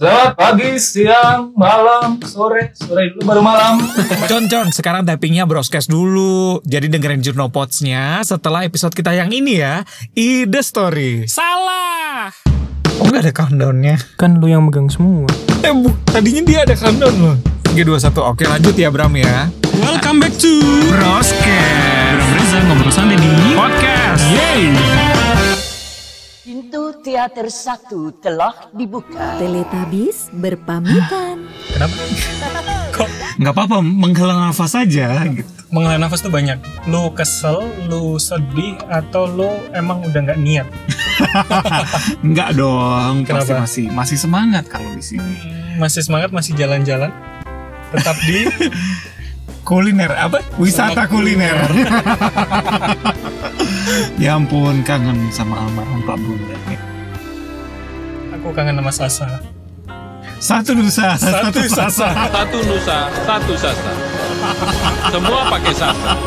Selamat pagi, siang, malam, sore, sore dulu baru malam. Con, Con, sekarang tappingnya broadcast dulu. Jadi dengerin Jurno Pods-nya setelah episode kita yang ini ya. Ide Story. Salah! Oh nggak ada countdown-nya? Kan lu yang megang semua. Eh, bu, tadinya dia ada countdown loh. 3, 2, 1. Oke lanjut ya Bram ya. Welcome back to Broadcast. Bram Reza ngobrol santai di Podcast. Yeay. Teater satu telah dibuka. Teletabis berpamitan. Kenapa? Nggak apa-apa, menghela nafas saja gitu. Menghela nafas tuh banyak. Lu kesel, lu sedih, atau lu emang udah nggak niat? Enggak dong, pasti Kenapa? masih masih semangat kalau di sini. Masih semangat, masih jalan-jalan. Tetap di Kuliner apa? Wisata kuliner. ya ampun, kangen sama almarhum Pak Bunda. Aku kangen sama Sasa. Satu nusa, Satu Sasa. Satu Nusa, satu Sasa. Semua pakai Sasa.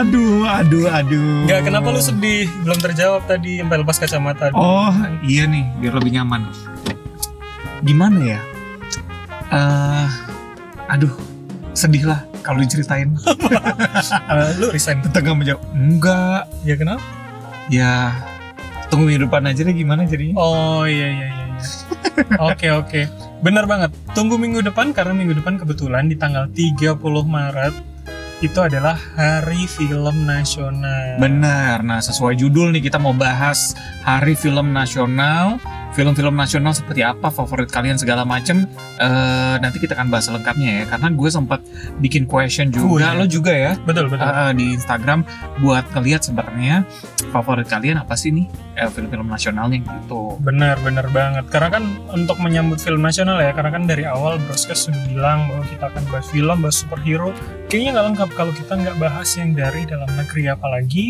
Aduh, aduh, aduh. Nggak, kenapa lu sedih? Belum terjawab tadi, sampai lepas kacamata. Oh, iya nih, biar lebih nyaman. Gimana ya? Eh, aduh, sedih lah kalau diceritain. Eh, lu resign. Tetap nggak menjawab. Enggak, Ya kenapa? ya tunggu minggu depan aja deh gimana jadinya. Oh iya iya iya. iya. Oke oke. Bener banget. Tunggu minggu depan karena minggu depan kebetulan di tanggal 30 Maret itu adalah Hari Film Nasional. Benar. Nah, sesuai judul nih kita mau bahas Hari Film Nasional. Film-film nasional seperti apa favorit kalian segala macem Eh, nanti kita akan bahas lengkapnya ya karena gue sempat bikin question juga Oh, iya. lo juga ya Betul betul. eh, di Instagram buat ngeliat sebenarnya favorit kalian apa sih nih eh, film-film nasionalnya gitu Benar benar banget. Karena kan untuk menyambut film nasional ya, karena kan dari awal Broadcast sudah bilang bahwa kita akan bahas film, bahas superhero. Kayaknya nggak lengkap kalau kita nggak bahas yang dari dalam negeri apalagi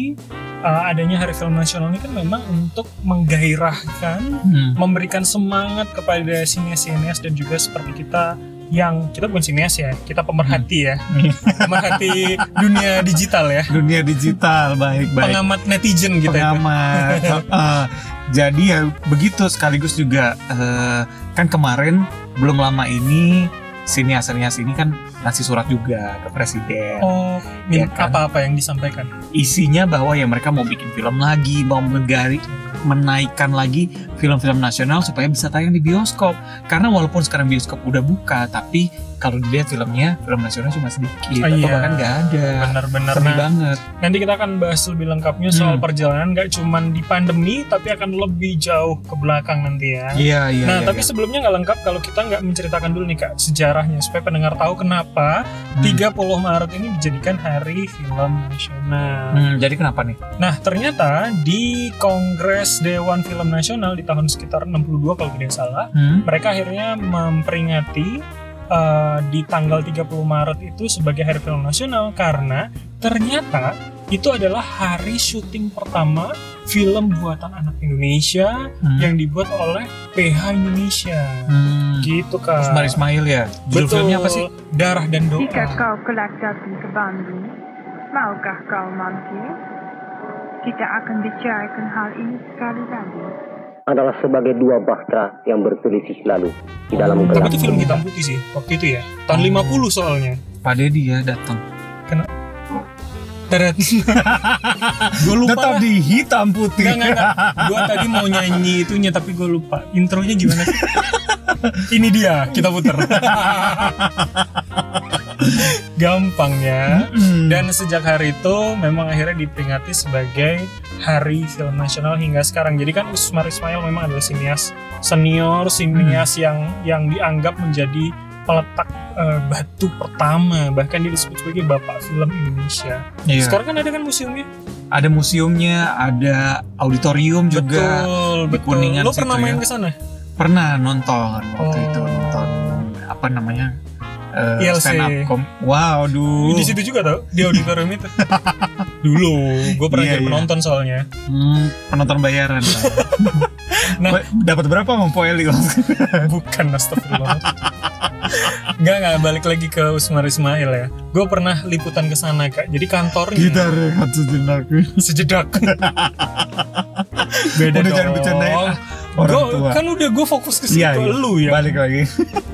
uh, adanya Hari Film Nasional ini kan memang untuk menggairahkan Hmm. memberikan semangat kepada sinias-sinias dan juga seperti kita yang kita bukan sinias ya, kita pemerhati ya, pemerhati dunia digital ya, dunia digital baik baik. Pengamat netizen gitu ya. pengamat. Eh, jadi ya begitu sekaligus juga eh, kan kemarin belum lama ini sinias-sinias ini kan ngasih surat juga ke presiden Oh, Ya kan? apa-apa yang disampaikan? isinya bahwa ya mereka mau bikin film lagi mau menggari menaikkan lagi film-film nasional supaya bisa tayang di bioskop karena walaupun sekarang bioskop udah buka tapi kalau dilihat filmnya film nasional cuma sedikit Oh, atau iya. bahkan nggak ada Benar-benar. sedih Nah, banget nanti kita akan bahas lebih lengkapnya soal Hmm. perjalanan nggak cuman di pandemi, tapi akan lebih jauh ke belakang nanti ya. iya iya Nah, iya, tapi iya. sebelumnya nggak lengkap kalau kita nggak menceritakan dulu nih kak sejarahnya supaya pendengar tahu kenapa Hmm. 30 Maret ini dijadikan Hari Film Nasional. Hmm, jadi kenapa nih Nah, ternyata di Kongres Dewan Film Nasional di tahun sekitar 62 kalau tidak salah, Hmm? mereka akhirnya memperingati uh, di tanggal 30 Maret itu sebagai Hari Film Nasional karena ternyata itu adalah hari syuting pertama film buatan anak Indonesia Hmm. yang dibuat oleh PH Indonesia. Hmm. Gitu kak. Usmar Ismail ya. Judul Betul. filmnya apa sih? Darah dan doa. Jika kau kelak jatuh ke Bandung, maukah kau mampir? Kita akan bicarakan hal ini sekali lagi. Adalah sebagai dua bahtera yang berselisih lalu di dalam Tapi gelap. itu film hitam putih sih waktu itu ya. Tahun 50 soalnya. Pak Deddy ya datang. Teret. gue lupa. Tetap lah. di hitam putih. Enggak, enggak, enggak. Gue tadi mau nyanyi itunya tapi gue lupa. Intronya gimana sih? Ini dia, kita puter. Gampang ya. Hmm. Dan sejak hari itu memang akhirnya diperingati sebagai Hari Film Nasional hingga sekarang. Jadi kan Usmar Ismail memang adalah sinias senior, sinias yang yang dianggap menjadi peletak eh, batu pertama. Bahkan dia disebut sebagai bapak film Indonesia. Iya. Sekarang kan ada kan museumnya? Ada museumnya, ada auditorium juga. Betul, di betul. Kuningan Lo situ pernah ya. main ke sana? Pernah nonton waktu Oh. itu nonton apa namanya? ILC. stand up com. Wow, duh. Di situ juga tau, di auditorium itu. Dulu, gue pernah Iya, jadi iya. penonton soalnya. Hmm, penonton bayaran. Nah. Dapat berapa Mam Poeli? Bukan astagfirullah. Enggak, enggak, balik lagi ke Usmar Ismail ya. Gue pernah liputan ke sana, Kak. Jadi kantornya Kita rehat sejenak. sejedak. Beda Udah dong. jangan bercandain. Orang Gua- tua. kan udah gue fokus ke situ Iya, iya. lu ya Balik lagi.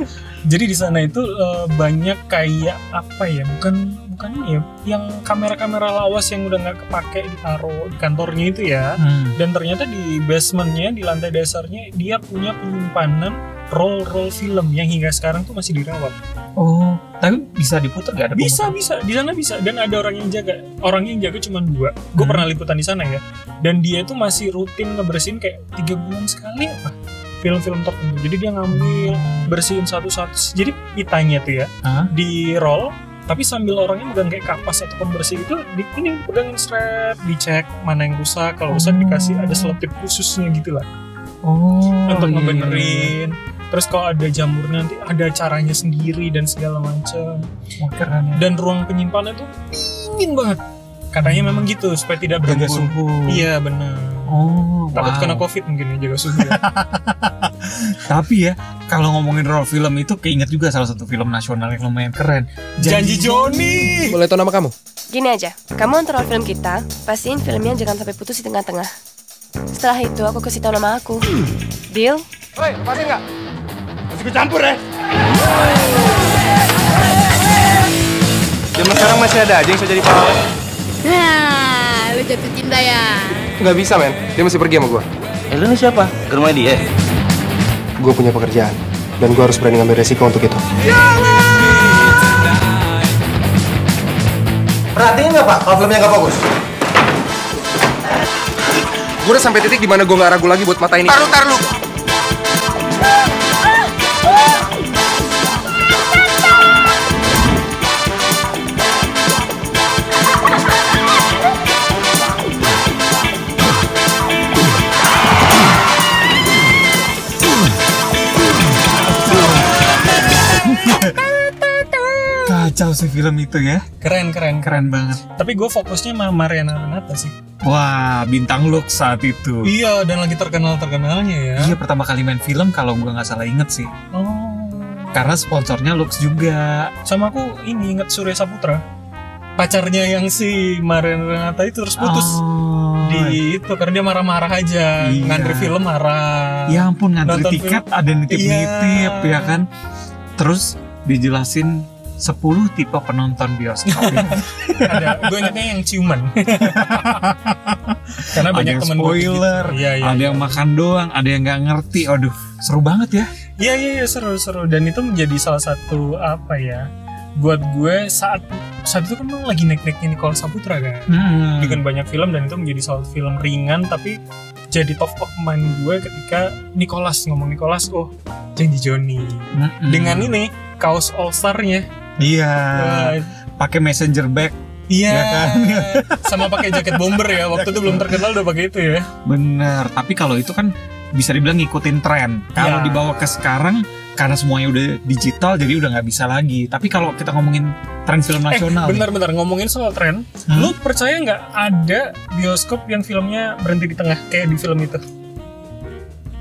jadi di sana itu eh, banyak kayak apa ya bukan bukan ini ya yang kamera-kamera lawas yang udah nggak kepake ditaruh di kantornya itu ya Hmm. dan ternyata di basementnya di lantai dasarnya dia punya penyimpanan roll-roll film yang hingga sekarang tuh masih dirawat. Oh, tapi bisa diputar gak ada bisa pemutar? bisa. Di sana bisa. Dan ada orang yang jaga. Orang yang jaga cuma dua. Gue Hmm. pernah liputan di sana ya. Dan dia itu masih rutin ngebersihin kayak tiga bulan sekali apa film-film tertentu. Jadi dia ngambil bersihin satu-satu. Jadi pitanya tuh ya Hah? di roll tapi sambil orangnya megang kayak kapas atau pembersih itu di ini pegangin strap dicek mana yang rusak. Kalau rusak Oh. dikasih ada selotip khususnya gitu lah. Oh, untuk iya, iya, iya. Terus kalau ada jamurnya nanti ada caranya sendiri dan segala macam keren ya. dan ruang penyimpanan itu dingin banget katanya memang gitu supaya tidak Jaga berembun suhu. iya benar Oh, takut wow. kena covid mungkin ya jaga suhu ya. Tapi ya, kalau ngomongin role film itu keinget juga salah satu film nasional yang lumayan keren. janji Joni Boleh tahu nama kamu? Gini aja, kamu antar film kita, pastiin filmnya jangan sampai putus di tengah-tengah. Setelah itu aku kasih tahu nama aku. Deal? Woi, pasti nggak? Gue campur ya? Zaman sekarang masih ada aja yang bisa jadi pahlawan. Nah, lu jatuh cinta ya? Nggak bisa, men. Dia masih pergi sama gue. Eh, lu ini siapa? Ke rumah dia? Gue punya pekerjaan. Dan gue harus berani ngambil resiko untuk itu. Perhatiin nggak, Pak? Kalau filmnya nggak fokus. Gue udah sampai titik di mana gue nggak ragu lagi buat mata ini. Taruh, taruh. Kacau sih film itu ya. keren keren Keren banget. tapi gue fokusnya sama Mariana Renata sih Wah, bintang look saat itu. iya dan lagi terkenal terkenalnya ya Iya, pertama kali main film kalau gua nggak salah inget sih. oh Karena sponsornya Lux juga. sama aku ini inget Surya Saputra pacarnya yang si Mariana Renata itu terus putus Oh. di itu karena dia marah-marah aja Iya. ngantri film marah Ya ampun ngantri Nonton tiket ada nitip-nitip Iya. ya kan. Terus dijelasin 10 tipe penonton bioskop. ada gue ingetnya yang ciuman karena banyak temen gitu. spoiler, iya iya ada yang makan doang, ada yang nggak ngerti. Aduh, seru banget ya. Iya iya iya, seru seru dan itu menjadi salah satu apa ya buat gue saat saat itu kan lagi naik naiknya Nicole Saputra kan Hmm. dengan banyak film dan itu menjadi salah satu film ringan tapi jadi top of mind gue ketika Nicholas ngomong Nicholas oh janji Joni Mm-mm. dengan ini kaos All Star-nya Iya. Pakai messenger bag. iya Ya kan? sama pakai jaket bomber ya waktu itu belum terkenal udah pakai itu ya Bener. Tapi kalau itu kan bisa dibilang ngikutin tren. Kalau Ya. dibawa ke sekarang karena semuanya udah digital jadi udah nggak bisa lagi. Tapi kalau kita ngomongin tren film nasional, eh bentar-bentar ngomongin soal tren Hmm? lu percaya nggak ada bioskop yang filmnya berhenti di tengah kayak di film itu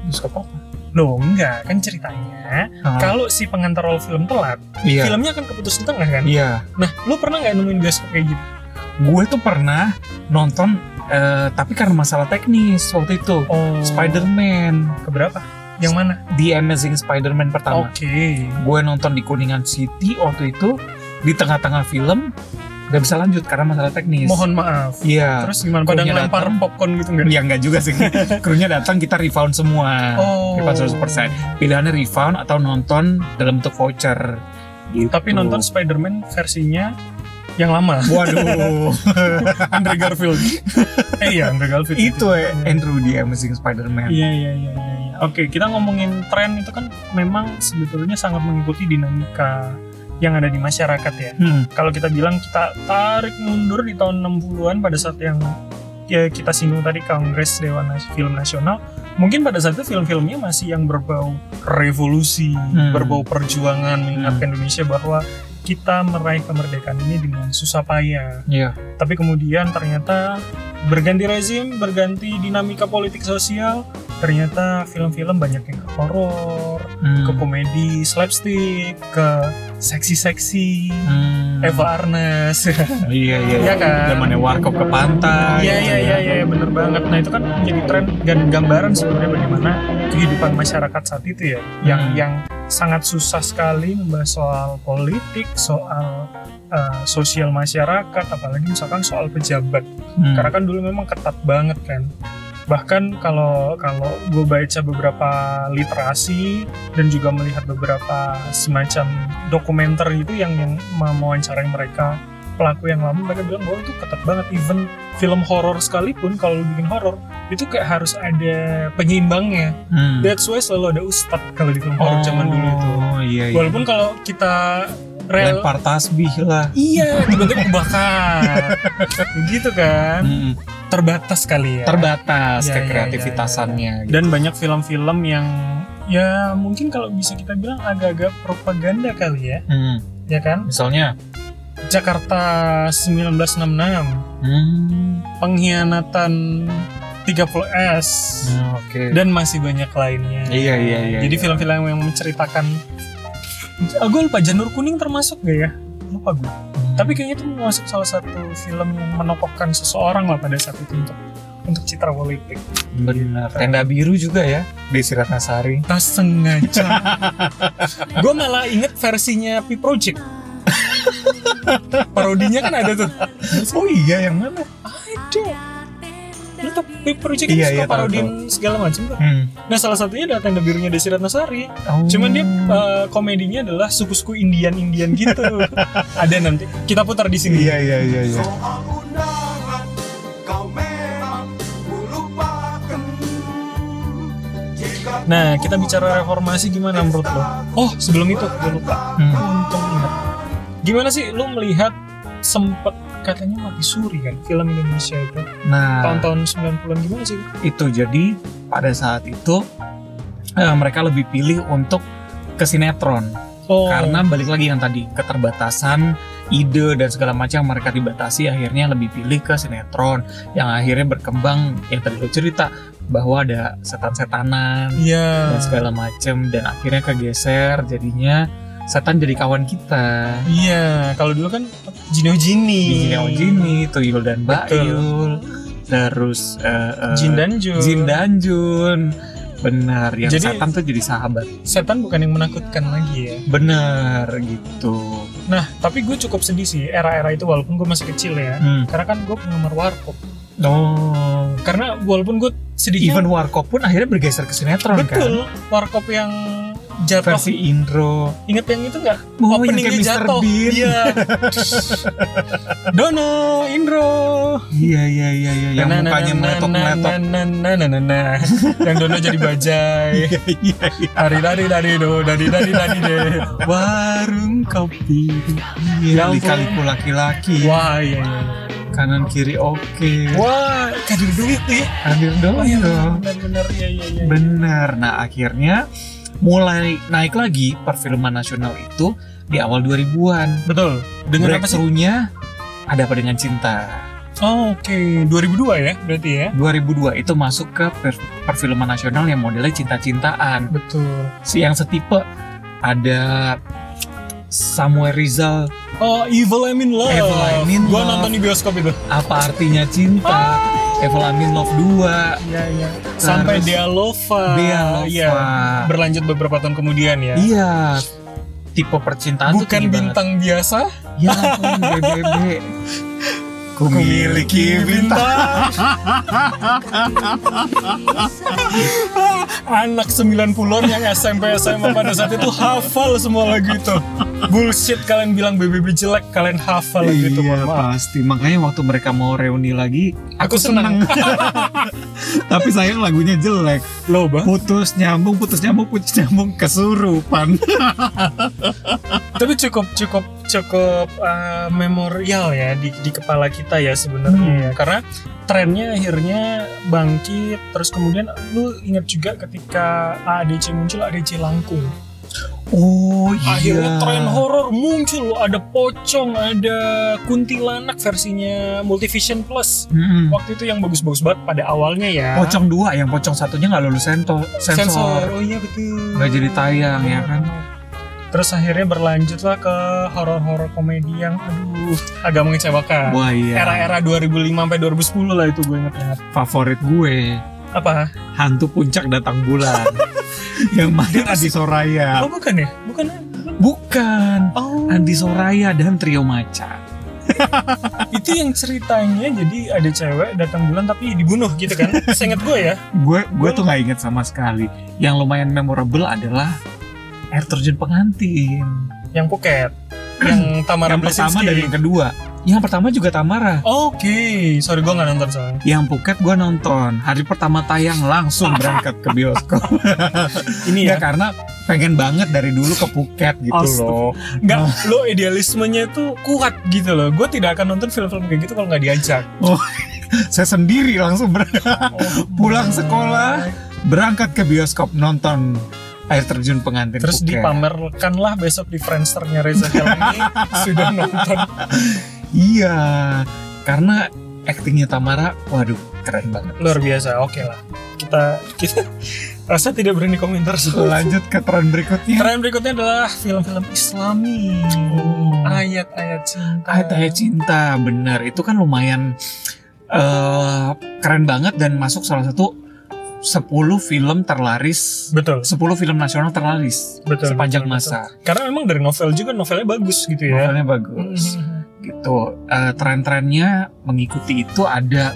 bioskop apa? Loh enggak, kan ceritanya Ah, kalau si pengantar roll film telat, iya. filmnya akan keputus di tengah kan? Iya. Nah, lu pernah nggak nemuin bioskop kayak gitu? Gue tuh pernah nonton eh, tapi karena masalah teknis waktu itu. Oh, Spider-Man, keberapa? Yang mana? The Amazing Spider-Man pertama. Oke. Gue nonton di Kuningan City waktu itu di tengah-tengah film nggak bisa lanjut karena masalah teknis. Mohon maaf. Iya. Terus gimana? Pada ngelempar popcorn gitu nggak? Ya nggak juga sih. Krunya datang kita refund semua. Oh. Refund 100%. Pilihannya refund atau nonton dalam bentuk voucher. Gitu. Tapi nonton Spider-Man versinya yang lama. Waduh. Andrew Garfield. eh iya, Andrew Garfield. itu eh, Andrew di Amazing Spider-Man. Iya iya iya iya. iya. Oke, kita ngomongin tren itu kan memang sebetulnya sangat mengikuti dinamika yang ada di masyarakat ya. Hmm. Kalau kita bilang kita tarik mundur di tahun 60-an pada saat yang ya kita singgung tadi Kongres Dewan Nas- Film Nasional, mungkin pada saat itu film-filmnya masih yang berbau revolusi, Hmm. berbau perjuangan mengingatkan Indonesia bahwa kita meraih kemerdekaan ini dengan susah payah. Iya. Tapi kemudian ternyata berganti rezim, berganti dinamika politik sosial, ternyata film-film banyak yang ke horor, Hmm. ke komedi, slapstick, ke seksi-seksi, Hmm. Eva Arnas. Iya iya. Iya kan? Zamannya warkop ke pantai. Iya iya iya iya bener banget. Nah itu kan menjadi tren dan gambaran sebenarnya bagaimana kehidupan masyarakat saat itu ya, yang Hmm. yang sangat susah sekali membahas soal politik, soal uh, sosial masyarakat, apalagi misalkan soal pejabat. Hmm. Karena kan dulu memang ketat banget kan. Bahkan kalau kalau gue baca beberapa literasi dan juga melihat beberapa semacam dokumenter itu yang yang mewawancarai mereka pelaku yang lama mereka bilang bahwa itu ketat banget even film horor sekalipun kalau lu bikin horor itu kayak harus ada penyeimbangnya Hmm. that's why selalu ada ustad kalau di film horor zaman dulu itu Oh iya iya. walaupun kalau kita rel lempar tasbih lah. iya tiba-tiba kebakar begitu kan Hmm. Terbatas kali ya Terbatas Iya, iya, kekreativitasannya. gitu. dan banyak film-film yang ya mungkin kalau bisa kita bilang agak-agak propaganda kali ya Hmm. ya kan Misalnya. Jakarta 1966 Hmm. pengkhianatan 30S Hmm, Oke. dan masih banyak lainnya Iya iya iya. jadi iya. film-film yang menceritakan Ah, gue lupa Janur Kuning termasuk gak ya lupa gue. Tapi kayaknya itu masuk salah satu film yang menokohkan seseorang lah pada saat itu untuk untuk citra politik benar. Tenda biru juga ya di Siratnasari. tak sengaja gue malah inget versinya P Project parodinya kan ada tuh Oh iya yang mana? ada lu tau P Project kan Iya, suka iya, tahu, parodiin segala macam tuh Hmm. nah salah satunya adalah tenda birunya Desi Ratnasari Oh. cuman dia uh, komedinya adalah suku-suku Indian-Indian gitu ada nanti kita putar di sini Iya iya iya iya. Nah, kita bicara reformasi gimana menurut lo? Oh, sebelum itu gue lupa. Hmm. Untung ingat. Gimana sih lo melihat sempet katanya mati suri kan film Indonesia itu. Nah, tahun-tahun 90-an gimana sih? itu jadi pada saat itu eh, mereka lebih pilih untuk ke sinetron. Oh, karena balik lagi yang tadi keterbatasan ide dan segala macam mereka dibatasi akhirnya lebih pilih ke sinetron. Yang akhirnya berkembang yang tadi lo cerita bahwa ada setan-setanan iya. dan segala macam dan akhirnya kegeser jadinya setan jadi kawan kita Iya, kalau dulu kan Jino Jini. Jini Jini, Tuyul dan Mbak Betul. Yul terus eh, eh, Jin dan Jun. Jin dan Jun benar yang Jadi- setan tuh jadi sahabat Setan bukan yang menakutkan lagi ya. benar gitu Nah, tapi gue cukup sedih sih era-era itu walaupun gue masih kecil ya. Hmm. Karena kan gue penggemar warkop. oh Karena walaupun gue sedihnya even warkop pun akhirnya bergeser ke sinetron kan betul warkop yang jatuh versi Indro Ingat yang itu nggak? Oh, Openingnya jatuh. Bean. Iya. Dono, Indro. iya iya iya iya yang mukanya nah, nah. yang Dono jadi bajai. iya iya Dari dari dari do, dari dari dari deh. warung kopi Ya iya ampun. lika-liku laki-laki Wah, iya iya. kanan kiri oke Wah, kadir duit tuh ya. hadir dong Oh, iya, dong benar-benar iya iya iya. Bener. Nah akhirnya mulai naik lagi perfilman nasional itu di awal 2000-an. Betul. Dengan apa? Breakthrough-nya ada apa dengan cinta. Oh, Oke, 2002 ya berarti ya. 2002 itu masuk ke per- perfilman nasional yang modelnya cinta-cintaan. Betul. Si yang setipe ada Samuel Rizal, Oh, Evil I'm in Love. Evil I'm in Gua Love. nonton di bioskop itu. apa artinya cinta, Evil Amin Love 2, Iya, iya. Sampai Dea Lova. Dea Lova. Iya. Berlanjut beberapa tahun kemudian ya. Iya, tipe percintaan tuh Bukan tinggi banget. bintang biasa. Ya ampun BBB Ku miliki bintang Anak 90-an yang SMP SMA pada saat itu hafal semua lagu itu. Bullshit kalian bilang BBB jelek, kalian hafal lagu itu. Iya pasti Makanya waktu mereka mau reuni lagi Aku senang. Tapi sayang lagunya jelek Loh, Bang. Putus nyambung Putus nyambung Putus nyambung Kesurupan Tapi cukup cukup cukup uh, memorial ya di di kepala kita ya sebenarnya ya. Karena trennya akhirnya bangkit terus kemudian lu ingat juga ketika ADC muncul ADC Langkung. Oh Akhirnya iya. tren horor muncul, ada pocong, ada kuntilanak versinya Multivision Plus. Mm-mm. Waktu itu yang bagus-bagus banget pada awalnya ya. Pocong dua, yang pocong satunya nggak lulus sensor, sensor. Oh iya betul. nggak jadi tayang ya kan? Terus akhirnya berlanjutlah ke horor-horor komedi yang aduh agak mengecewakan. Wah iya. Era-era 2005 sampai 2010 lah itu gue inget banget. Favorit gue Apa? hantu puncak datang bulan. yang main Adi Soraya. Oh bukan ya? Bukan. Bukan. Oh. Andi Soraya dan Trio Macan. itu yang ceritanya jadi ada cewek datang bulan tapi dibunuh gitu kan. Seinget gue ya. Gue gue tuh nggak inget sama sekali. Yang lumayan memorable adalah air terjun pengantin. Yang Phuket. Yang Tamara yang pertama Blesinski. dan yang kedua. Yang pertama juga Tamara. Oke, sorry gue nggak nonton soalnya. Yang Phuket gue nonton. Hari pertama tayang langsung berangkat ke bioskop. Ini ya ya, karena pengen banget dari dulu ke Phuket gitu Astaga. loh. nggak lo idealismenya tuh kuat gitu loh. Gue tidak akan nonton film-film kayak gitu kalau nggak diajak. Saya sendiri langsung ber- pulang sekolah berangkat ke bioskop nonton air terjun pengantin Terus Phuket. dipamerkanlah besok di Friendsternya Reza Helmi sudah nonton. Iya, karena aktingnya Tamara, waduh keren banget. Luar biasa, oke lah. Kita kita rasa tidak berani komentar soal Lanjut ke tren berikutnya. Tren berikutnya adalah film-film Islami. Oh. Ayat-ayat cinta. Ayat-ayat cinta, bener. Itu kan lumayan eh, keren banget dan masuk salah satu 10 film terlaris Betul. 10 film nasional terlaris Betul. sepanjang betul, masa. betul. Karena memang dari novel juga novelnya bagus gitu ya. Novelnya bagus. Gitu. Eh, tren-trennya mengikuti itu ada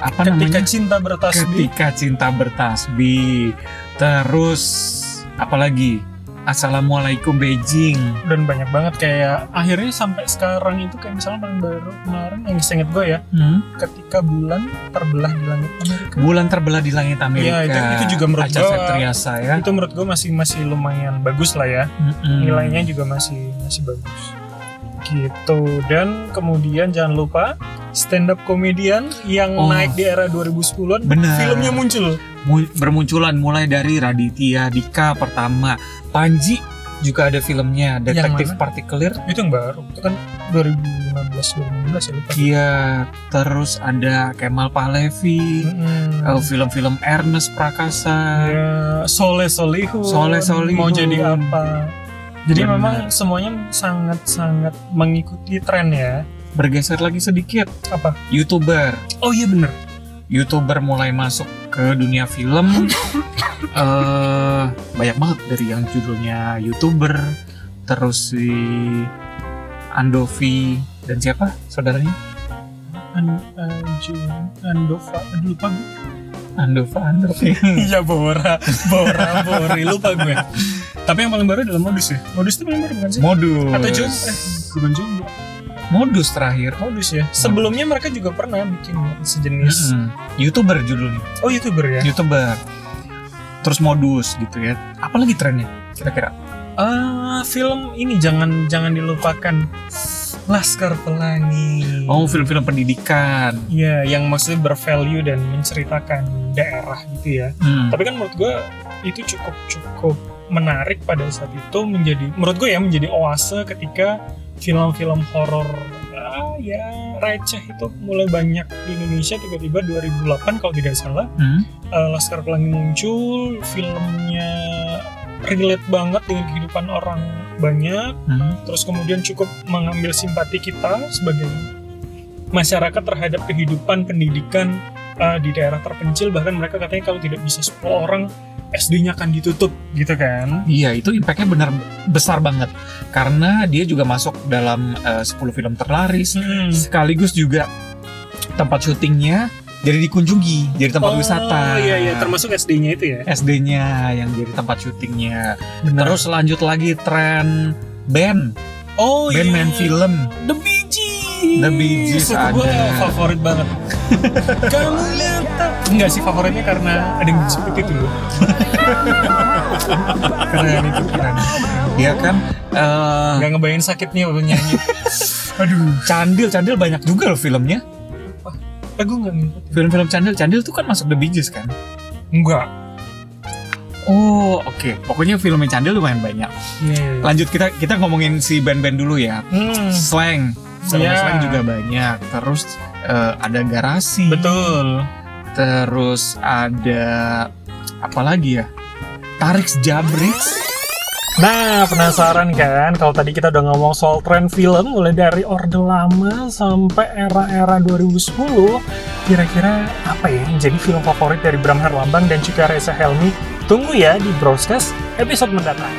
apa Ketika namanya? cinta bertasbih. Ketika cinta bertasbih. Terus apalagi? Assalamualaikum Beijing. dan banyak banget kayak akhirnya sampai sekarang itu kayak misalnya paling baru kemarin yang seinget gue ya Hmm? ketika bulan terbelah di langit Amerika Bulan terbelah di langit Amerika. Iya, itu- itu juga menurut Acha gua- Septriasa ya. itu menurut gue masih masih lumayan bagus lah ya Mm-mm. nilainya juga masih masih bagus gitu dan kemudian jangan lupa stand up komedian yang Oh. naik di era 2010-an Benar. filmnya muncul Mu- bermunculan mulai dari Raditya Dika pertama, Panji juga ada filmnya Detektif? Partikelir. itu yang baru itu kan 2015 2016 ya lupa Iya, terus ada Kemal Pahlevi, Mm-mm. eh, film-film Ernest Prakasa. Ya, Soleh Solihun. Soleh Solihun. Mau jadi apa? Jadi Benar. memang semuanya sangat-sangat mengikuti tren ya. Bergeser lagi sedikit, Apa? YouTuber. Oh iya bener. YouTuber mulai masuk ke dunia film. eh banyak banget dari yang judulnya YouTuber, terus si Andovi dan siapa saudaranya? An Anju- Andova. Aduh lupa gue. Andova Andovi. Iya Bora. Bora Bori. Lupa gue. Tapi yang paling baru adalah modus ya. Modus itu paling baru bukan sih? Modus. Atau Jum? Eh, bukan Jomblo. Modus terakhir. Modus ya. Sebelumnya mereka juga pernah bikin sejenis. Mm-mm. YouTuber judulnya. Oh youtuber ya. YouTuber. Terus modus gitu ya. Apalagi trennya kira-kira? Ah film ini jangan jangan dilupakan. Laskar Pelangi. Oh, film-film pendidikan. Iya, yang maksudnya bervalue dan menceritakan daerah gitu ya. Hmm. Tapi kan menurut gue itu cukup cukup menarik pada saat itu menjadi menurut gue ya menjadi oase ketika film-film horor ah, ya receh itu mulai banyak di Indonesia tiba-tiba 2008 kalau tidak salah Hmm. eh, Laskar Pelangi muncul filmnya relate banget dengan kehidupan orang banyak Hmm. terus kemudian cukup mengambil simpati kita sebagai masyarakat terhadap kehidupan pendidikan uh, di daerah terpencil bahkan mereka katanya kalau tidak bisa 10 orang SD-nya akan ditutup gitu kan Iya, itu impactnya benar besar banget karena dia juga masuk dalam eh, 10 film terlaris Hmm. sekaligus juga tempat syutingnya jadi dikunjungi jadi tempat oh, wisata. iya iya termasuk SD-nya itu ya SD-nya yang jadi tempat syutingnya. Benar. Terus lanjut lagi tren band, oh band iya main film. The Bee Gees The Bee Gees ada. gue favorit banget kamu yang tak enggak sih favoritnya karena ada yang seperti itu loh Keren itu keren. Dia kan eh nggak ngebayangin sakitnya waktu nyanyi aduh, Candil, Candil banyak juga loh filmnya. eh gue nggak Film-film Candil, Candil tuh kan masuk The Bee Gees kan? enggak Oh, oke. Pokoknya filmnya Candil lumayan banyak. Iya. Lanjut kita kita ngomongin si band-band dulu ya. Hmm, Slang. Film Iya. slang juga banyak. Terus eh, ada garasi. betul. Terus ada apa lagi ya? Tarik Jabrix. Nah, penasaran kan kalau tadi kita udah ngomong soal tren film mulai dari Orde Lama sampai era-era 2010, kira-kira apa ya yang jadi film favorit dari Bram Herlambang dan juga Reza Helmi? Tunggu ya di broadcast episode mendatang.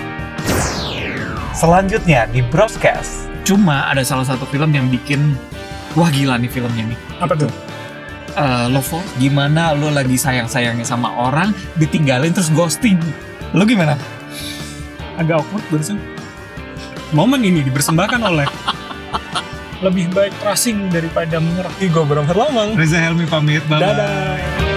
Selanjutnya di broadcast. Cuma ada salah satu film yang bikin wah gila nih filmnya nih. Apa tuh? Eh, Lovo, gimana lo lagi sayang-sayangnya sama orang ditinggalin terus ghosting? Lo gimana? Agak awkward barusan. Momen ini dipersembahkan oleh lebih baik tracing daripada menyerah. Gue Bram Herlambang. Reza Helmi pamit, bye Dadah.